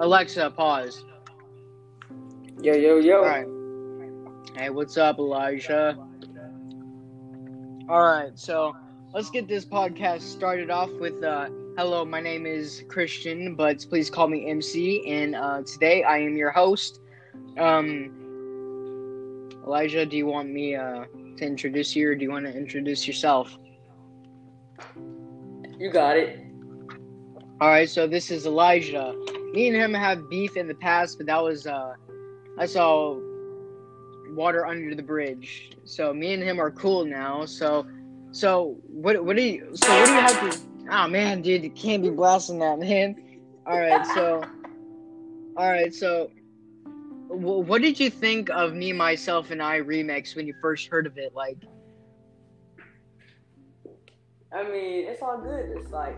Alexa, pause. Yo, yo, yo. All right. Hey, what's up, Elijah? All right, so let's get this podcast started off with uh, hello, my name is Christian, but please call me MC, and uh, today I am your host. Um, Elijah, do you want me uh, to introduce you, or do you want to introduce yourself? You got it. All right, so this is Elijah. Me and him have beef in the past, but that was uh, I saw water under the bridge. So me and him are cool now. So, so what? What do you? So what do you have to? Oh man, dude, you can't be blasting that, man. All right, so, all right, so, wh- what did you think of me, myself, and I remix when you first heard of it? Like, I mean, it's all good. It's like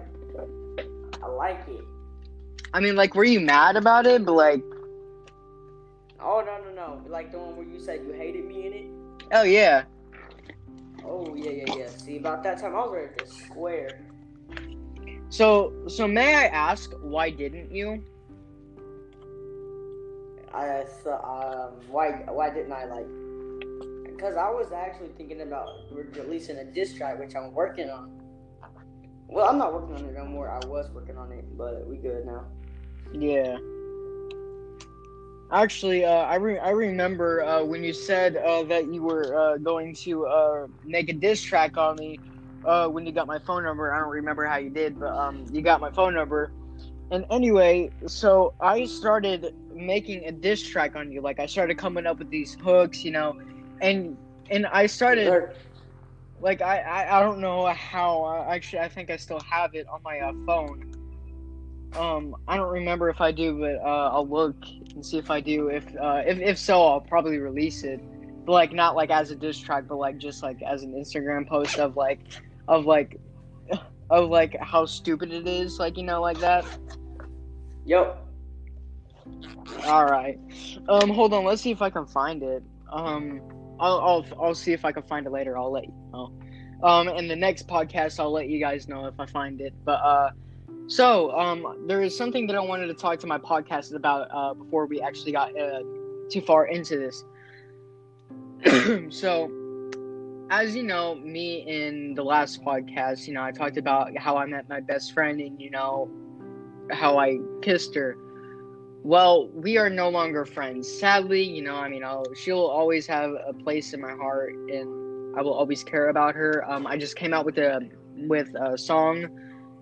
I like it. I mean, like, were you mad about it? But like, Oh no no no! Like the one where you said you hated me in it. oh yeah. Oh yeah yeah yeah. See about that time I was ready to square. So, so may I ask why didn't you? I thought um why why didn't I like? Because I was actually thinking about re- releasing a diss track which I'm working on. Well, I'm not working on it no more. I was working on it, but we good now. Yeah. Actually, uh, I re- I remember uh, when you said uh, that you were uh, going to uh, make a diss track on me uh, when you got my phone number. I don't remember how you did, but um, you got my phone number. And anyway, so I started making a diss track on you. Like I started coming up with these hooks, you know, and and I started like I, I I don't know how. Actually, I think I still have it on my uh, phone. Um, I don't remember if I do, but uh, I'll look and see if I do. If uh, if if so, I'll probably release it. But like not like as a diss track, but like just like as an Instagram post of like of like of like how stupid it is, like you know, like that. Yo. All right. Um, hold on. Let's see if I can find it. Um, I'll I'll I'll see if I can find it later. I'll let you know. Um, in the next podcast, I'll let you guys know if I find it. But uh, so um, there is something that I wanted to talk to my podcast about uh before we actually got uh too far into this. so, as you know, me in the last podcast, you know, I talked about how I met my best friend and you know how I kissed her. Well, we are no longer friends. Sadly, you know, I mean, I'll, she'll always have a place in my heart, and I will always care about her. Um, I just came out with a with a song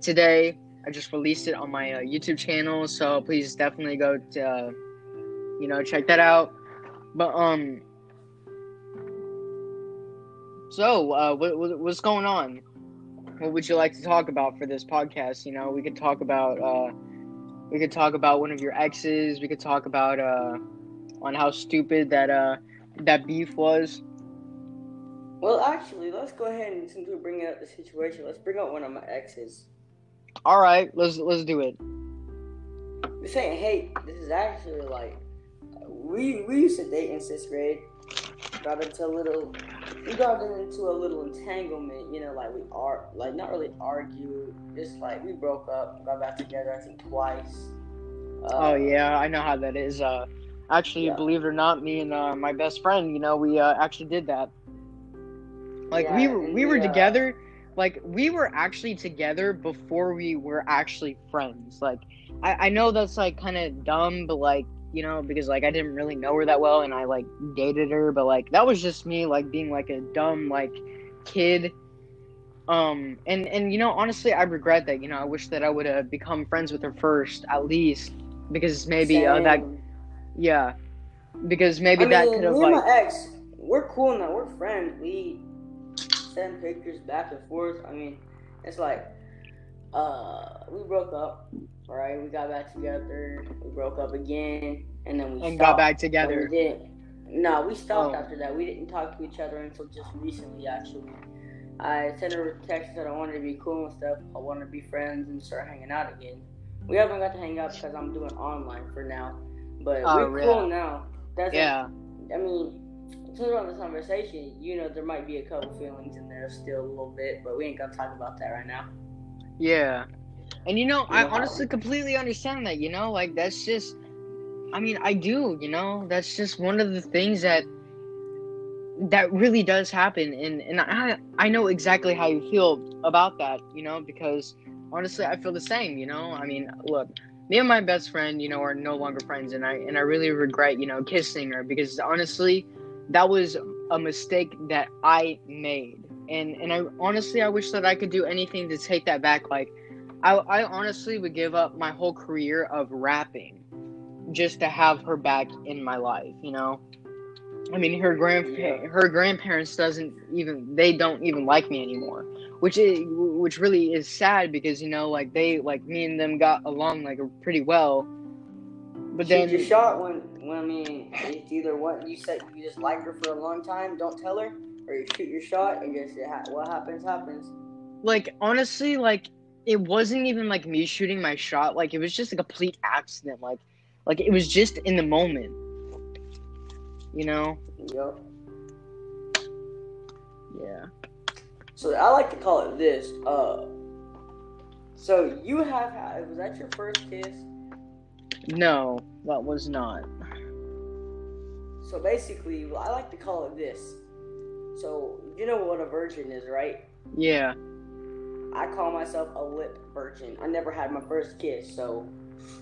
today. I just released it on my uh, YouTube channel, so please definitely go to, uh, you know, check that out. But um, so uh, what, what what's going on? What would you like to talk about for this podcast? You know, we could talk about uh we could talk about one of your exes. We could talk about uh on how stupid that uh that beef was. Well, actually, let's go ahead and since we're bringing up the situation, let's bring up one of my exes. All right, let's let's do it. This ain't hate. This is actually like we we used to date in sixth grade. Got into a little. We got into a little entanglement. You know, like we are like not really argue. Just like we broke up, got back together. I think twice. Uh, Oh yeah, I know how that is. Uh, actually, Yeah. believe it or not, me and uh, my best friend, you know, we uh, actually did that. Like Yeah, we were we were uh, together. Like we were actually together before we were actually friends. Like I, I know that's like kind of dumb, but like you know because like I didn't really know her that well, and I like dated her, but like that was just me like being like a dumb like kid. Um and and you know honestly I regret that. You know I wish that I would have become friends with her first at least because maybe uh, that yeah because maybe I that could have like my ex, we're cool now. We're friends. We send pictures back and forth. I mean, it's like uh, we broke up, right? We got back together. We broke up again, and then we and got back together. We didn't. No, we stopped Oh. after that. We didn't talk to each other until just recently, actually. I sent her a text that I wanted to be cool and stuff. I wanted to be friends and start hanging out again. We haven't got to hang out because I'm doing online for now, but Oh, we're yeah. cool now. That's Yeah. I mean, on this conversation, you know, there might be a couple feelings in there still a little bit, but we ain't gonna talk about that right now. Yeah. And you know, I honestly completely understand that, you know, like that's just I mean, I do, you know, that's just one of the things that that really does happen and and I I know exactly how you feel about that, you know, because honestly I feel the same, you know? I mean, look, me and my best friend, you know, are no longer friends and I and I really regret, you know, kissing her because honestly that was a mistake that I made. And and I honestly I wish that I could do anything to take that back like I, I honestly would give up my whole career of rapping just to have her back in my life, you know? I mean, her grandpa- Yeah. her grandparents doesn't even they don't even like me anymore, which is which really is sad because you know like they like me and them got along like pretty well, but Shoot then your shot when, when I mean, it's either what you said you just like her for a long time, don't tell her, or you shoot your shot and just it ha- what happens happens. like honestly like it wasn't even like me shooting my shot like it was just a complete accident like like it was just in the moment, you know? Yup. Yeah. So I like to call it this. Uh, so you have had was that your first kiss? No, that was not. So basically, I like to call it this. So you know what a virgin is, right? Yeah. I call myself a lip virgin. I never had my first kiss, so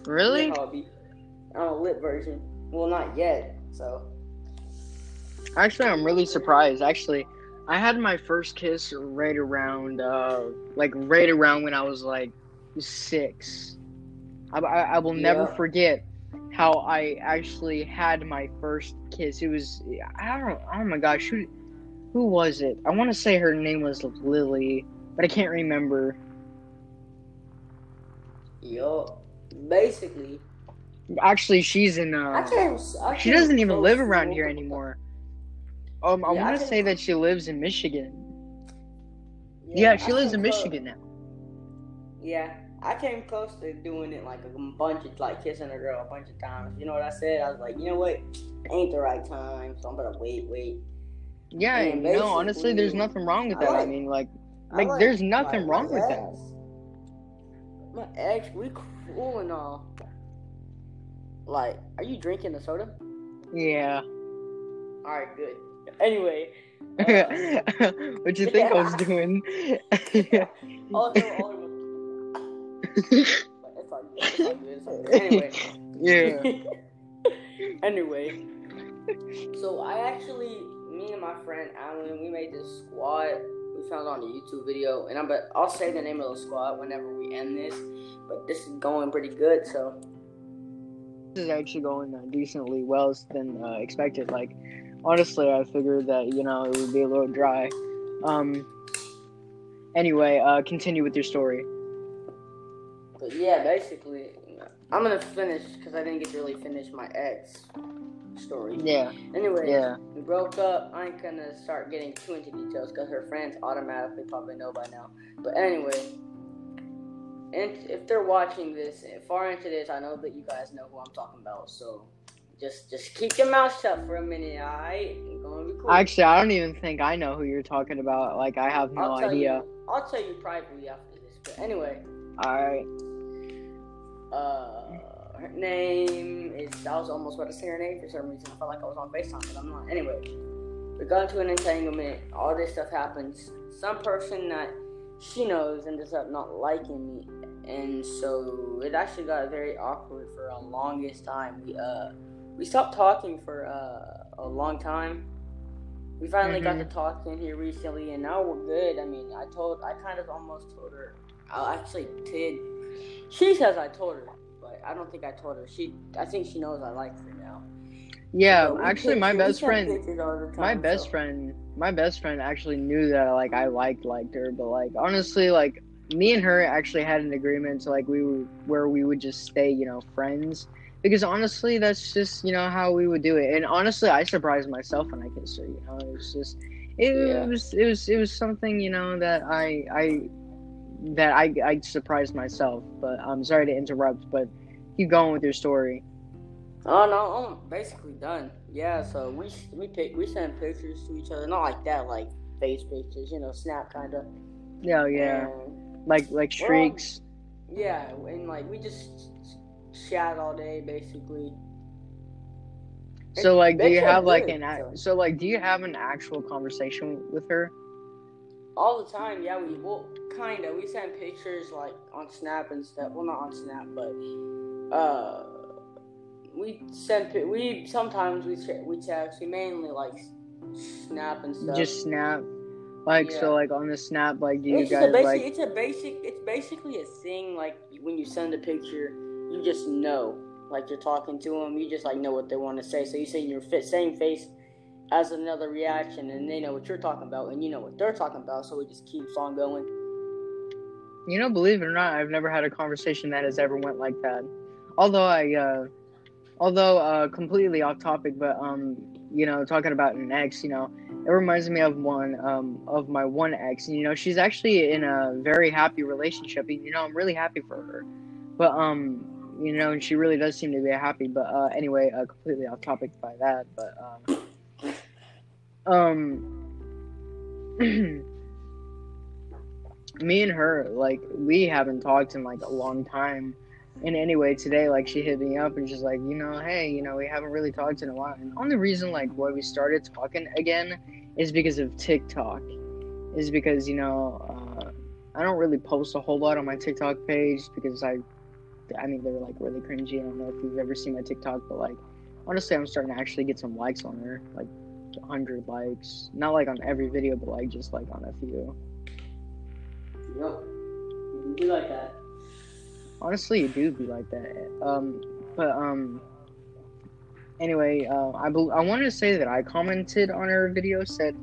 Really? you know, I'll be- I'm a lip virgin. Well, not yet. So Actually, I'm really surprised. Actually, I had my first kiss right around, uh, like right around when I was like six. I, I, I will never Yeah. forget how I actually had my first kiss. It was, I don't, oh my gosh, who, who was it? I want to say her name was Lily, but I can't remember. yo, basically, Actually, she's in, I uh, can't. I she can't doesn't even live around here anymore. Um, I Yeah, want to say that she lives in Michigan. Yeah, I she lives in Michigan now. Yeah, I came close to doing it like a bunch of like kissing a girl a bunch of times. You know what I said? I was like, you know what? Ain't the right time, so I'm gonna wait, wait. Yeah, And you honestly, there's nothing wrong with that. I like- mean, like, I like, there's nothing like, wrong with that. My ex, we cool and all. Like, are you drinking the soda? Yeah. All right, good. Anyway, uh, what you think I was doing? all Anyway. yeah. anyway, so I actually, me and my friend Alan, we made this squad. We found on a YouTube video, and I'm but I'll say the name of the squad whenever we end this. But this is going pretty good, so This is actually going uh, decently well than uh, expected. Like, honestly, I figured that you know it would be a little dry. Um. Anyway, uh, continue with your story. But yeah, basically, I'm gonna finish because I didn't get to really finish my ex story. Yeah. Anyway, Yeah. we broke up. I ain't gonna start getting too into details because her friends automatically probably know by now. But anyway, and if they're watching this far into this, I know that you guys know who I'm talking about. So just just keep your mouth shut for a minute, alright? I'm gonna be cool. Actually, I don't even think I know who you're talking about. Like, I have no I'll idea. You, I'll tell you privately after this. But anyway, All right. Uh, her name is. I was almost about to say her name for some reason. I felt like I was on Facetime, but I'm not. Anyway, we got into an entanglement. All this stuff happens. Some person that she knows ended up not liking me, and so it actually got very awkward for a longest time. We uh, we stopped talking for uh, a long time. We finally got to Mhm. talking here recently, and now we're good. I mean, I told, I kind of almost told her. I actually did. She says I told her, but I don't think I told her. She, I think she knows I like her now. Yeah, actually, my best friend, the my best so- friend, my best friend actually knew that like I liked liked her, but like honestly, like me and her actually had an agreement to like we would where we would just stay, you know, friends. Because honestly, that's just you know how we would do it. And honestly, I surprised myself when I kissed her. You know, it was just it, Yeah. was it was it was something you know that I I that I I surprised myself. But I'm sorry to interrupt, but keep going with your story. Oh no, I'm basically done. Yeah, so we we pick, we send pictures to each other, not like that, like face pictures, you know, snap kind of. Yeah, yeah, like like streaks. Yeah, and like we just chat all day basically. So like, do you have like an so like, do you have an actual conversation with her? All the time, yeah. We well, kinda. We send pictures like on Snap and stuff. Well, not on Snap, but uh, we send. We sometimes we ch- we text. We mainly like Snap and stuff. Just snap. Like Yeah. so, like on the snap, like do you it's guys basic. like? It's a basic. It's basically a thing. Like when you send a picture, you just know. Like you're talking to them, you just like know what they want to say. So you say your fit same face as another reaction, and they know what you're talking about, and you know what they're talking about. So it just keeps on going. You know, believe it or not, I've never had a conversation that has ever went like that. Although I, uh, although uh, completely off topic, but um, you know, talking about an ex, you know, it reminds me of one um of my one ex, and you know, she's actually in a very happy relationship, and you know, I'm really happy for her. But um, you know, and she really does seem to be happy. But uh, anyway, uh, completely off topic by that, but um, um. me and her like we haven't talked in like a long time. And anyway today like she hit me up and she's like you know hey you know we haven't really talked in a while. And the only reason like why we started talking again is because of tiktok. Is because you know uh, i don't really post a whole lot on my tiktok page because i i mean they're like really cringy. I don't know if you've ever seen my tiktok but like honestly i'm starting to actually get some likes on there like 100 likes not like on every video but like just like on a few Yep. You do like that. Honestly, you do be like that. Um, but um, anyway, uh, I bel I wanted to say that I commented on her video, said,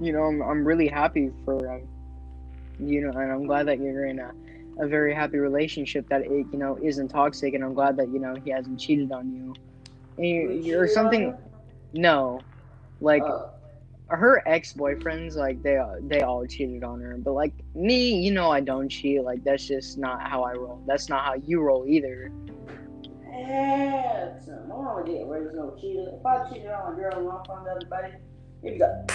you know, I'm I'm really happy for, uh, you know, and I'm glad that you're in a, a very happy relationship that it you know isn't toxic, and I'm glad that you know he hasn't cheated on you, you, you're cheated on something. No, like Uh, her ex boyfriends, like they they all cheated on her. But like me, you know, I don't cheat. Like that's just not how I roll. That's not how you roll either. Heck, son. My mama didn't raise no cheater. If I cheated on a girl and I found out about it, it'd be like,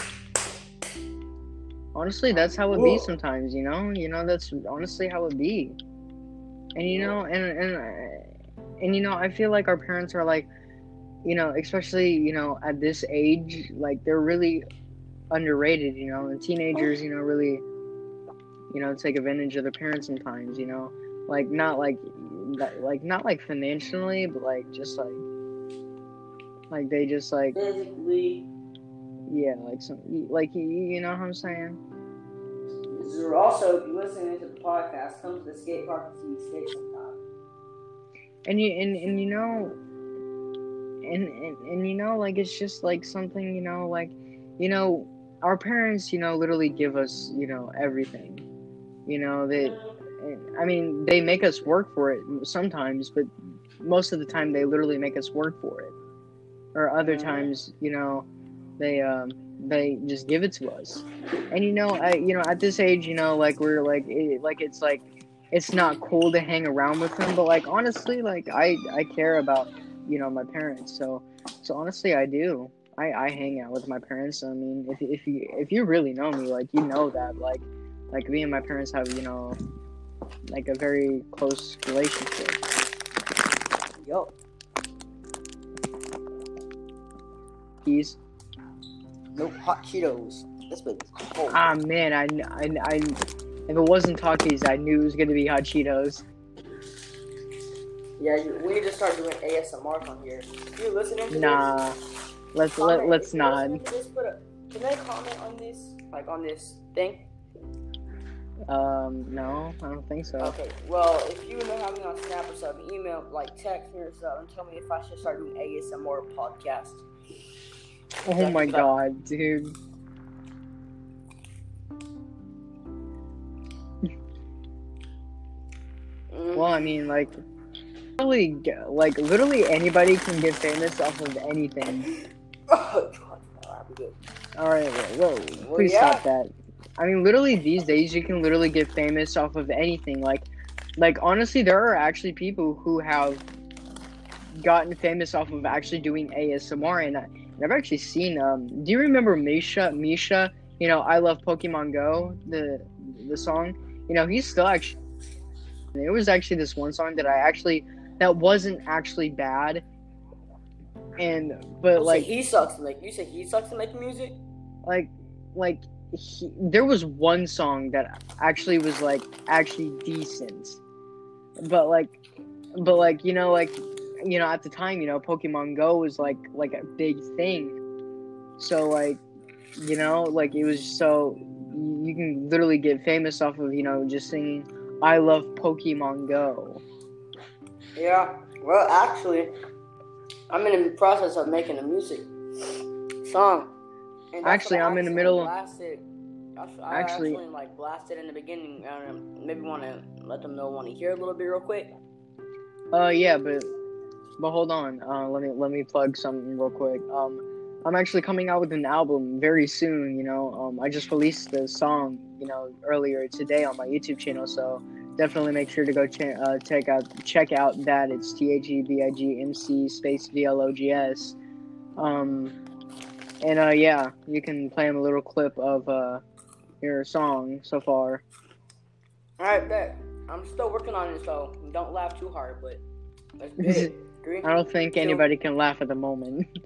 Honestly, that's how it be sometimes. You know, you know that's honestly how it be. And you know, and and and you know, I feel like our parents are like, you know, especially you know at this age, like they're really underrated. You know, and teenagers, you know, really, you know, take advantage of their parents sometimes. You know, like not like that, like not like financially, but like just like like they just like physically. yeah, like some like you, you know what I'm saying. So Also, if you're listening to the podcast, come to the skate park and see me skate sometime. and you and, and you know and, and and you know like it's just like something you know like you know our parents you know literally give us you know everything you know they i mean they make us work for it sometimes but most of the time they literally make us work for it or other Mhm. times you know they um they just give it to us and you know i you know at this age you know like we're like it, like it's like it's not cool to hang around with them but like honestly like i i care about you know my parents so so honestly i do i i hang out with my parents i mean if, if you if you really know me like you know that like like me and my parents have you know like a very close relationship Yo, Keys. nope, hot Cheetos. This baby's cold. ah man I, I i if it wasn't Takis, I knew it was gonna be hot Cheetos. Yeah, you, we need to start doing ASMR on here. If you're listening to Nah, let's this, let, comment. let's not. this, put a, can they comment on this, like on this thing? Um, no, I don't think so. Okay, well, if you know have me on Snap or something, email, like text me or something, tell me if I should start doing ASMR podcast. Oh my god, dude. Mm. Well, I mean, like, literally, like, literally anybody can get famous off of anything. Oh, God, that'd be good. All right, whoa, whoa, Well, please yeah. stop that. I mean, literally these days you can literally get famous off of anything. Like, like honestly, there are actually people who have gotten famous off of actually doing ASMR, and, I, I've actually seen. Um, do you remember Misha? Misha, you know, I love Pokemon Go, the the song. You know, he's still actually It was actually this one song that I actually that wasn't actually bad. And but like he sucks to make. You say he sucks to make music. like like he, there was one song that actually was like actually decent. But like but like you know like you know at the time you know Pokemon Go was like like a big thing. So like you know like it was so you can literally get famous off of you know just singing I love Pokemon Go. Yeah. Well, actually, I'm in the process of making a music song. And Actually, I'm in the middle of- Blasted. That's I Actually- actually like blasted in the beginning. Um, maybe want to let them know. Want to hear a little bit real quick. Uh yeah, but but hold on. Uh let me let me plug something real quick. Um I'm actually coming out with an album very soon, you know. Um I just released the song, you know, earlier today on my YouTube channel, so definitely make sure to go ch- uh, check out check out that it's T H E B I G M C space V L O G S. Um and uh yeah, you can play him a little clip of uh your song so far. All right, bet. I'm still working on it, so don't laugh too hard. But let's get it. Three. I don't think Two. anybody can laugh at the moment.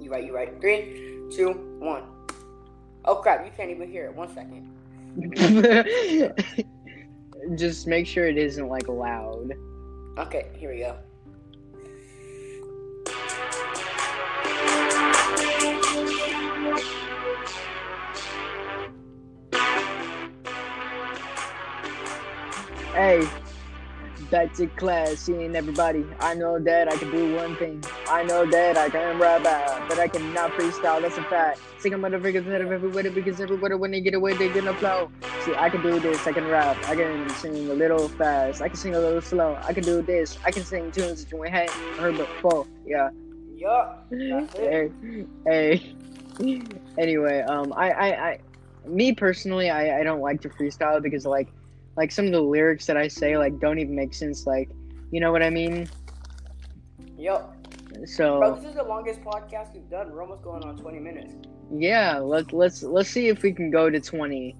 You right. You right. Three, two, one. Oh crap! You can't even hear it. One second. Just make sure it isn't like loud. Okay, here we go. Hey, back to class, seeing everybody. I know that I can do one thing. I know that I can rap out, but I cannot freestyle. That's a fact. Sing a motherfucker that of everybody because everybody when they get away, they gonna flow. See, I can do this. I can rap. I can sing a little fast. I can sing a little slow. I can do this. I can sing tunes that you ain't heard before. Yeah. Yup. That's hey, hey. Anyway, um, I, I, I, me personally, I, I don't like to freestyle because like, like some of the lyrics that I say like don't even make sense. Like, you know what I mean? Yup. Bro, So this is the longest podcast we've done. We're almost going on 20 minutes. yeah, let's let's let's see if we can go to twenty,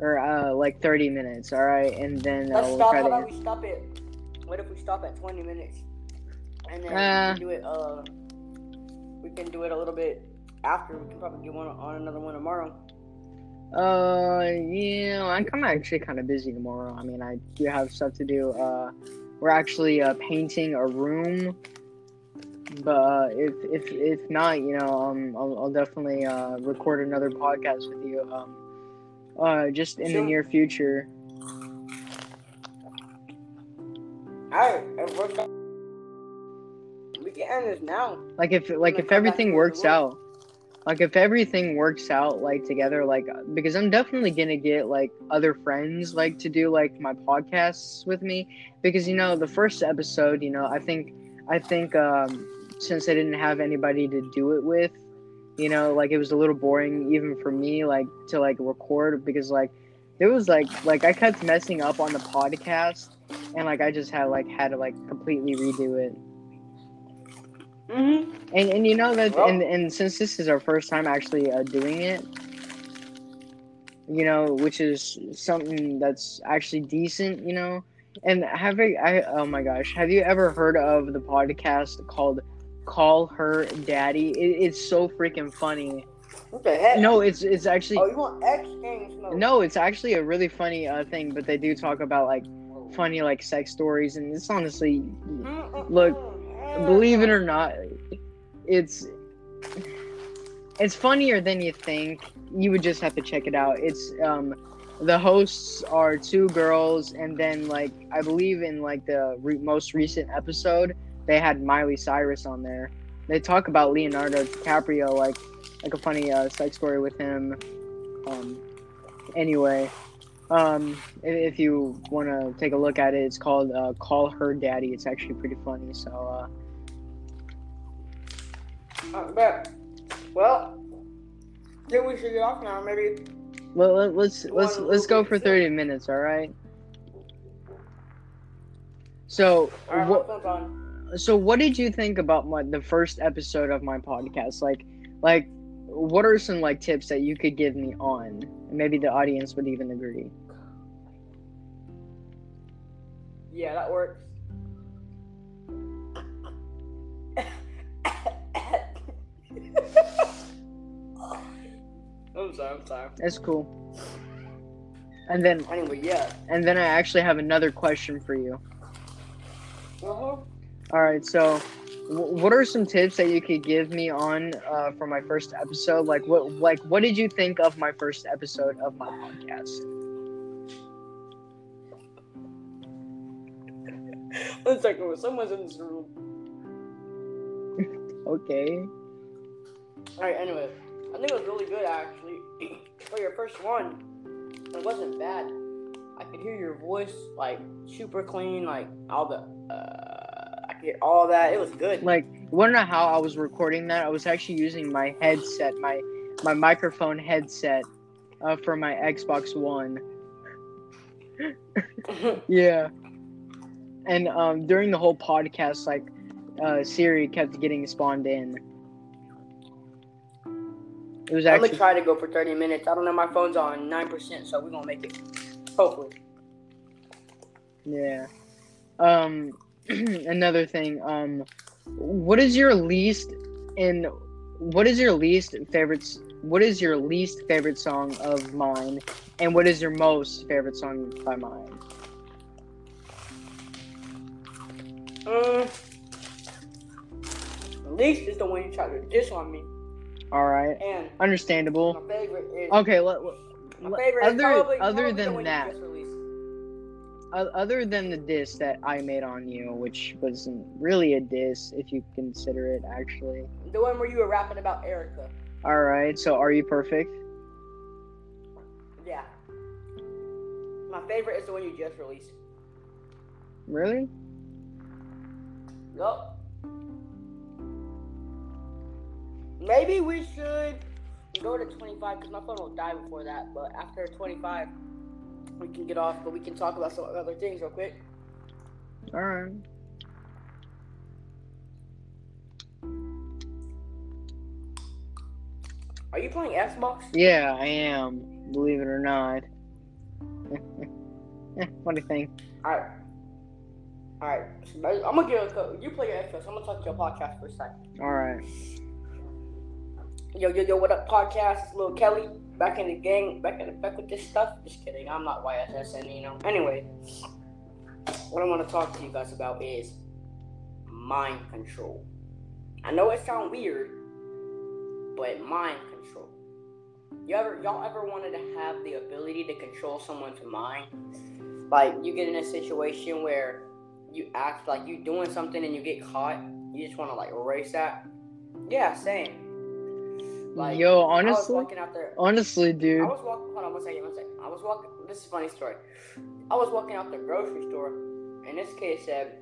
or uh like thirty minutes. All right, and then uh, Let's we'll stop. How to. about we stop it? What if we stop at 20 minutes? And then Uh. we can do it, uh, we can do it a little bit after. We can probably get one on another one tomorrow. Uh, yeah, I'm kind of actually kind of busy tomorrow. I mean, I do have stuff to do. Uh, we're actually uh, painting a room, but uh, if if if not, you know, um, I'll, I'll definitely uh, record another podcast with you. Um, uh, just in the near future. Alright, we can end this now. Like if like if everything works out, like if everything works out like together, like because I'm definitely gonna get like other friends like to do like my podcasts with me because you know the first episode, you know, I think I think um since I didn't have anybody to do it with, you know, like it was a little boring even for me like to like record because like it was like like I kept messing up on the podcast and like I just had like had to like completely redo it. Mm-hmm. And and you know that Well- and and since this is our first time actually uh, doing it, you know, which is something that's actually decent, you know. And have I, I oh my gosh, have you ever heard of the podcast called "Call Her Daddy"? It, it's so freaking funny. What the heck? No, it's it's actually Oh, you want X Games no, it's actually a really funny uh, thing. But they do talk about like funny like sex stories, and it's honestly Mm-mm-mm. Look, believe it or not, it's it's funnier than you think. You would just have to check it out. It's um the hosts are two girls, and then like I believe in like the re- most recent episode, they had Miley Cyrus on there. They talk about Leonardo DiCaprio, like like a funny uh, sex story with him. Um, anyway, um, if, if you want to take a look at it, it's called uh, "Call Her Daddy." It's actually pretty funny. So. Uh, Uh. Well, I think we should get off now. Maybe. Let, let, let's let's let's go for thirty minutes, all right? So All right, what my phone's on. so what did you think about my the first episode of my podcast? Like like what are some like tips that you could give me on? Maybe the audience would even agree. Yeah, that works. I'm sorry, I'm sorry. That's cool. And then Anyway, yeah. and then I actually have another question for you. Uh-huh. All right, so wh- what are some tips that you could give me on uh, for my first episode? Like what like what did you think of my first episode of my podcast? One second, someone's in this room. Okay. Alright, anyway. I think it was really good actually. For your first one, it wasn't bad. I could hear your voice like super clean, like all the uh Hear all that. It was good. Like you wanna know how I was recording that? I was actually using my headset, my my microphone headset uh, for my Xbox One. Yeah. And um, during the whole podcast, like uh, Siri kept getting spawned in. It was actually. I'm gonna try to go for 30 minutes. I don't know, my phone's on 9%, so we're gonna make it. Hopefully. Yeah. Um another thing, um what is your least in what is your least favorite what is your least favorite song of mine and what is your most favorite song by mine? Um, least is the one you tried to diss on me. All right. And Understandable. my favorite is. Okay, let, let- My favorite other other than that, just released. o- other than the diss that I made on you, which wasn't really a diss if you consider it actually. The one where you were rapping about Erica. All right. So are you perfect? Yeah. My favorite is the one you just released. Really? Yup. Maybe we should go to 25 because my phone will die before that. But after 25, we can get off. But we can talk about some other things real quick. All right. Are you playing Xbox? Yeah, I am. Believe it or not. Funny thing. Alright. Alright. I'm gonna give a You play your Xbox. I'm gonna talk to your podcast for a second. All right. Yo, yo, yo, what up, podcast? It's Lil Kelly. Back in the gang. Back in the back with this stuff. Just kidding. I'm not YSSN, you know. Anyway, what I want to talk to you guys about is mind control. I know it sounds weird, but mind control. You ever, y'all ever wanted to have the ability to control someone's mind? Like you get in a situation where you act like you're doing something and you get caught. You just want to like erase that. Yeah, same. Like, Yo, I was honestly, walking out there. honestly, I dude. was walking. Hold on one second. One second. I was walking. This is a funny story. I was walking out the grocery store, and this kid said,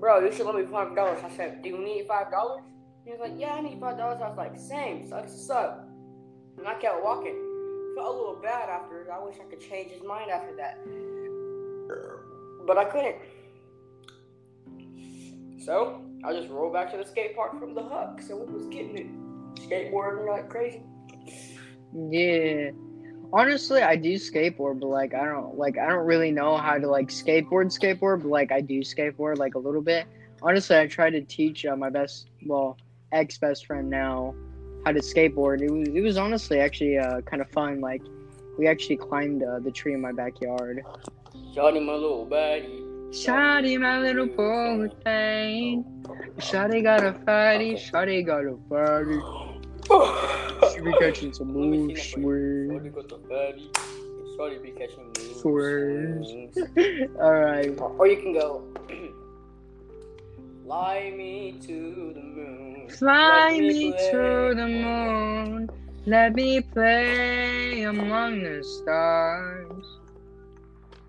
"Bro, you should let me five dollars." I said, "Do you need five dollars?" He was like, "Yeah, I need five dollars." I was like, "Same, sucks to suck." And I kept walking. Felt a little bad after. I wish I could change his mind after that, but I couldn't. So I just rolled back to the skate park from the hut, so we was getting it, skateboarding like crazy. Yeah. Honestly, I do skateboard, but like I don't like I don't really know how to like skateboard skateboard, but like I do skateboard like a little bit. Honestly, I tried to teach uh, my best, well, ex best friend now, how to skateboard. It was it was honestly actually uh, kind of fun. Like we actually climbed uh, the tree in my backyard. Shawty, my little baddie. Shawty, my little poor thing. Shawty got a fatty. Shawty got a fatty. She be catching some Let me moose see that for you. swing. Shawty got the fatty. Shawty be catching moose Swerves. swings. All right. Or you can go. Fly me to the moon. Fly Let me play to the among- moon. Let me play among the stars.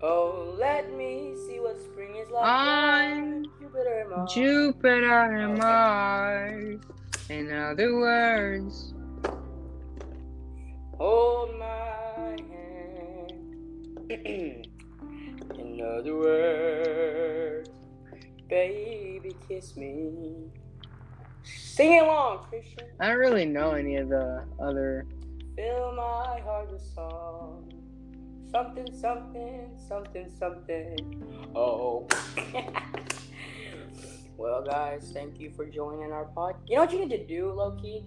Oh, let me see what spring is like. On Jupiter and Mars. Jupiter and Mars. In other words, Hold my hand. In other words, baby, kiss me. Sing along, Christian. I don't really know any of the other. Fill my heart with song. Something, something, something, something. Oh. well, guys, thank you for joining our pod. You know what you need to do, Loki?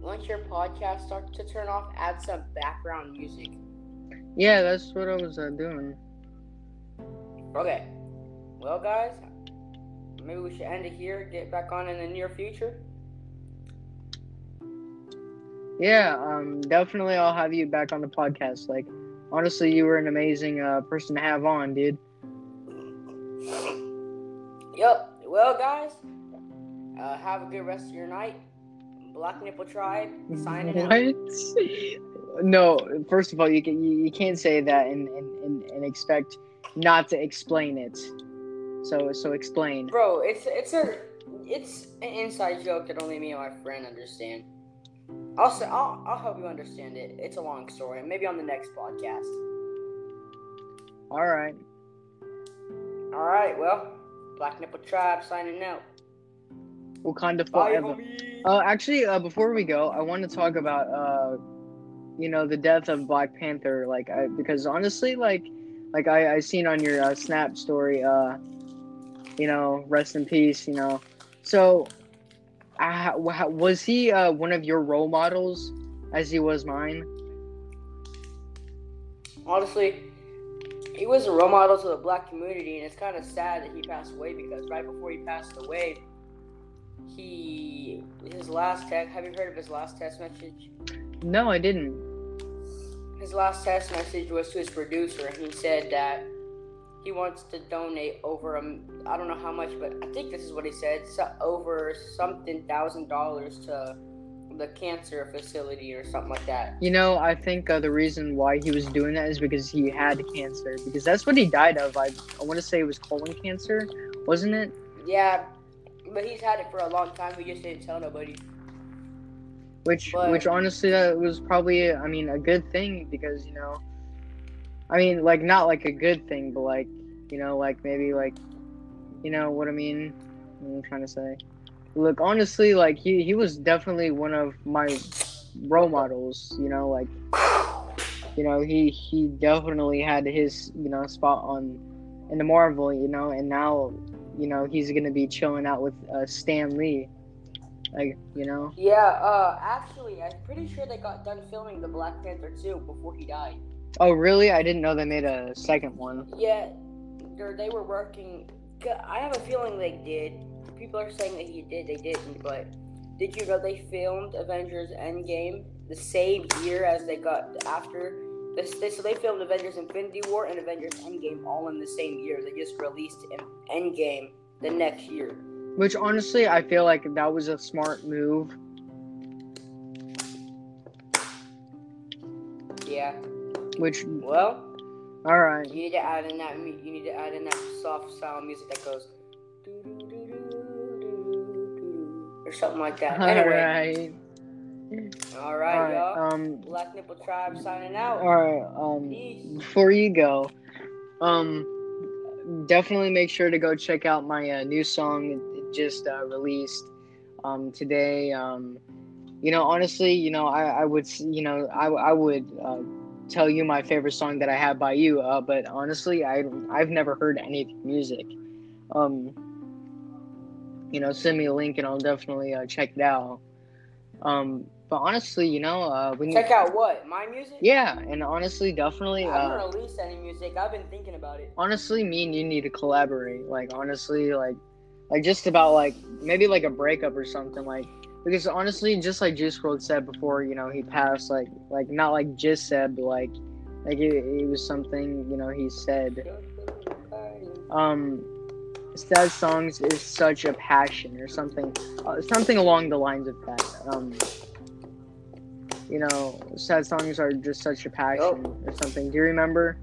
Once your podcast starts to turn off, add some background music. Yeah, that's what I was uh, doing. Okay. Well, guys, maybe we should end it here. Get back on in the near future. Yeah, um, definitely. I'll have you back on the podcast. Like, honestly, you were an amazing uh, person to have on, dude. Yep. Well, guys, uh, have a good rest of your night. Black Nipple Tribe signing what? out. no, first of all, you can you, you can't say that and, and, and, and expect not to explain it. So so explain. Bro, it's it's a it's an inside joke that only me and my friend understand. I'll say, I'll I'll help you understand it. It's a long story. Maybe on the next podcast. All right. All right. Well, Black Nipple Tribe signing out. Wakanda forever. homie. Uh, actually, uh, before we go, I want to talk about uh, you know, the death of Black Panther. Like, I because honestly, like, like I I seen on your uh, Snap story, uh, you know, rest in peace. You know, so, uh, was he uh one of your role models, as he was mine? Honestly, he was a role model to the black community, and it's kind of sad that he passed away because right before he passed away, he his last text. Have you heard of his last text message? No, I didn't. His last text message was to his producer, and he said that he wants to donate over I don't know how much, but I think this is what he said, so over something thousand dollars to the cancer facility or something like that. You know, I think uh, the reason why he was doing that is because he had cancer. Because that's what he died of. I, I want to say it was colon cancer, wasn't it? Yeah, but he's had it for a long time. We just didn't tell nobody. Which, But- which honestly, that was probably, I mean, a good thing because you know, I mean, like not like a good thing, but like, you know, like maybe like, you know what I mean? What I'm trying to say. Look, honestly, like he he was definitely one of my role models. You know, like you know he he definitely had his you know spot on in the Marvel. You know, and now you know he's gonna be chilling out with uh, Stan Lee. Like you know. Yeah, uh, actually, I'm pretty sure they got done filming the Black Panther 2 before he died. Oh really? I didn't know they made a second one. Yeah, they were working. I have a feeling they did. People are saying that he did, they didn't, but did you know they filmed Avengers Endgame the same year as they got after? This, this, so they filmed Avengers Infinity War and Avengers Endgame all in the same year. They just released Endgame the next year. Which honestly, I feel like that was a smart move. Yeah. Which, Well, all right, you need to add in that. You need to add in that soft sound music that goes. doo-doo-doo-doo-doo-doo-doo, Or something like that. all Anyway, right, all all right, right. y'all. Um, Black Nipple Tribe signing out. all right. Um, Peace. before you go, um, definitely make sure to go check out my uh, new song. It just uh, released um today. Um, you know, honestly, you know, I I would you know I I would. Uh, tell you my favorite song that I have by you, uh, but honestly, I I've never heard any music. Um, you know, send me a link and I'll definitely uh, check it out. Um, but honestly, you know, uh, need, Check out what my music. yeah, and honestly, definitely, I haven't uh, released any music. I've been thinking about it. honestly, me and you need to collaborate. Like honestly, like like just about like maybe like a breakup or something like. Because honestly, just like Juice WRLD said before, you know, he passed. Like, like not like just said, but like, like it, it was something, you know, he said. um sad songs is such a passion or something uh, something along the lines of that um you know sad songs are just such a passion or something do you remember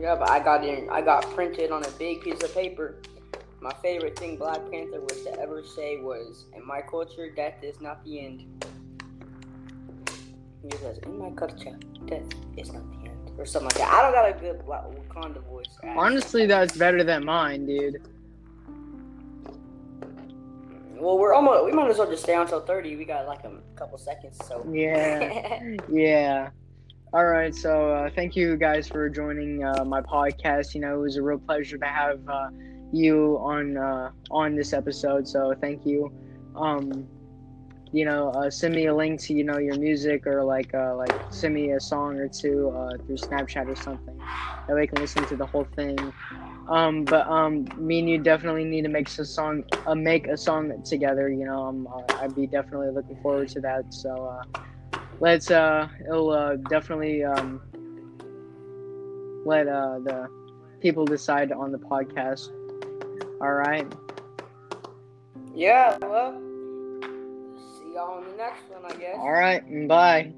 Yeah, but I got in. I got printed on a big piece of paper. My favorite thing Black Panther was to ever say was, "In my culture, death is not the end." He says, "In my culture, death is not the end," or something like that. I don't got a good Wakanda voice. actually. honestly that's better than mine dude Well, we're almost. We might as well just stay on until thirty. We got like a couple seconds, so. yeah yeah All right, so uh, thank you guys for joining uh, my podcast. You know, it was a real pleasure to have uh, you on uh, on this episode. So thank you. Um, you know, uh, send me a link to you know your music or like uh, like send me a song or two uh, through Snapchat or something. That way I can listen to the whole thing. Um, but um, me and you definitely need to make a song, make a song together. You know, um, I'd be definitely looking forward to that. So uh, let's uh it'll uh definitely um let uh the people decide on the podcast all right yeah well y'all on the next one i guess. All right bye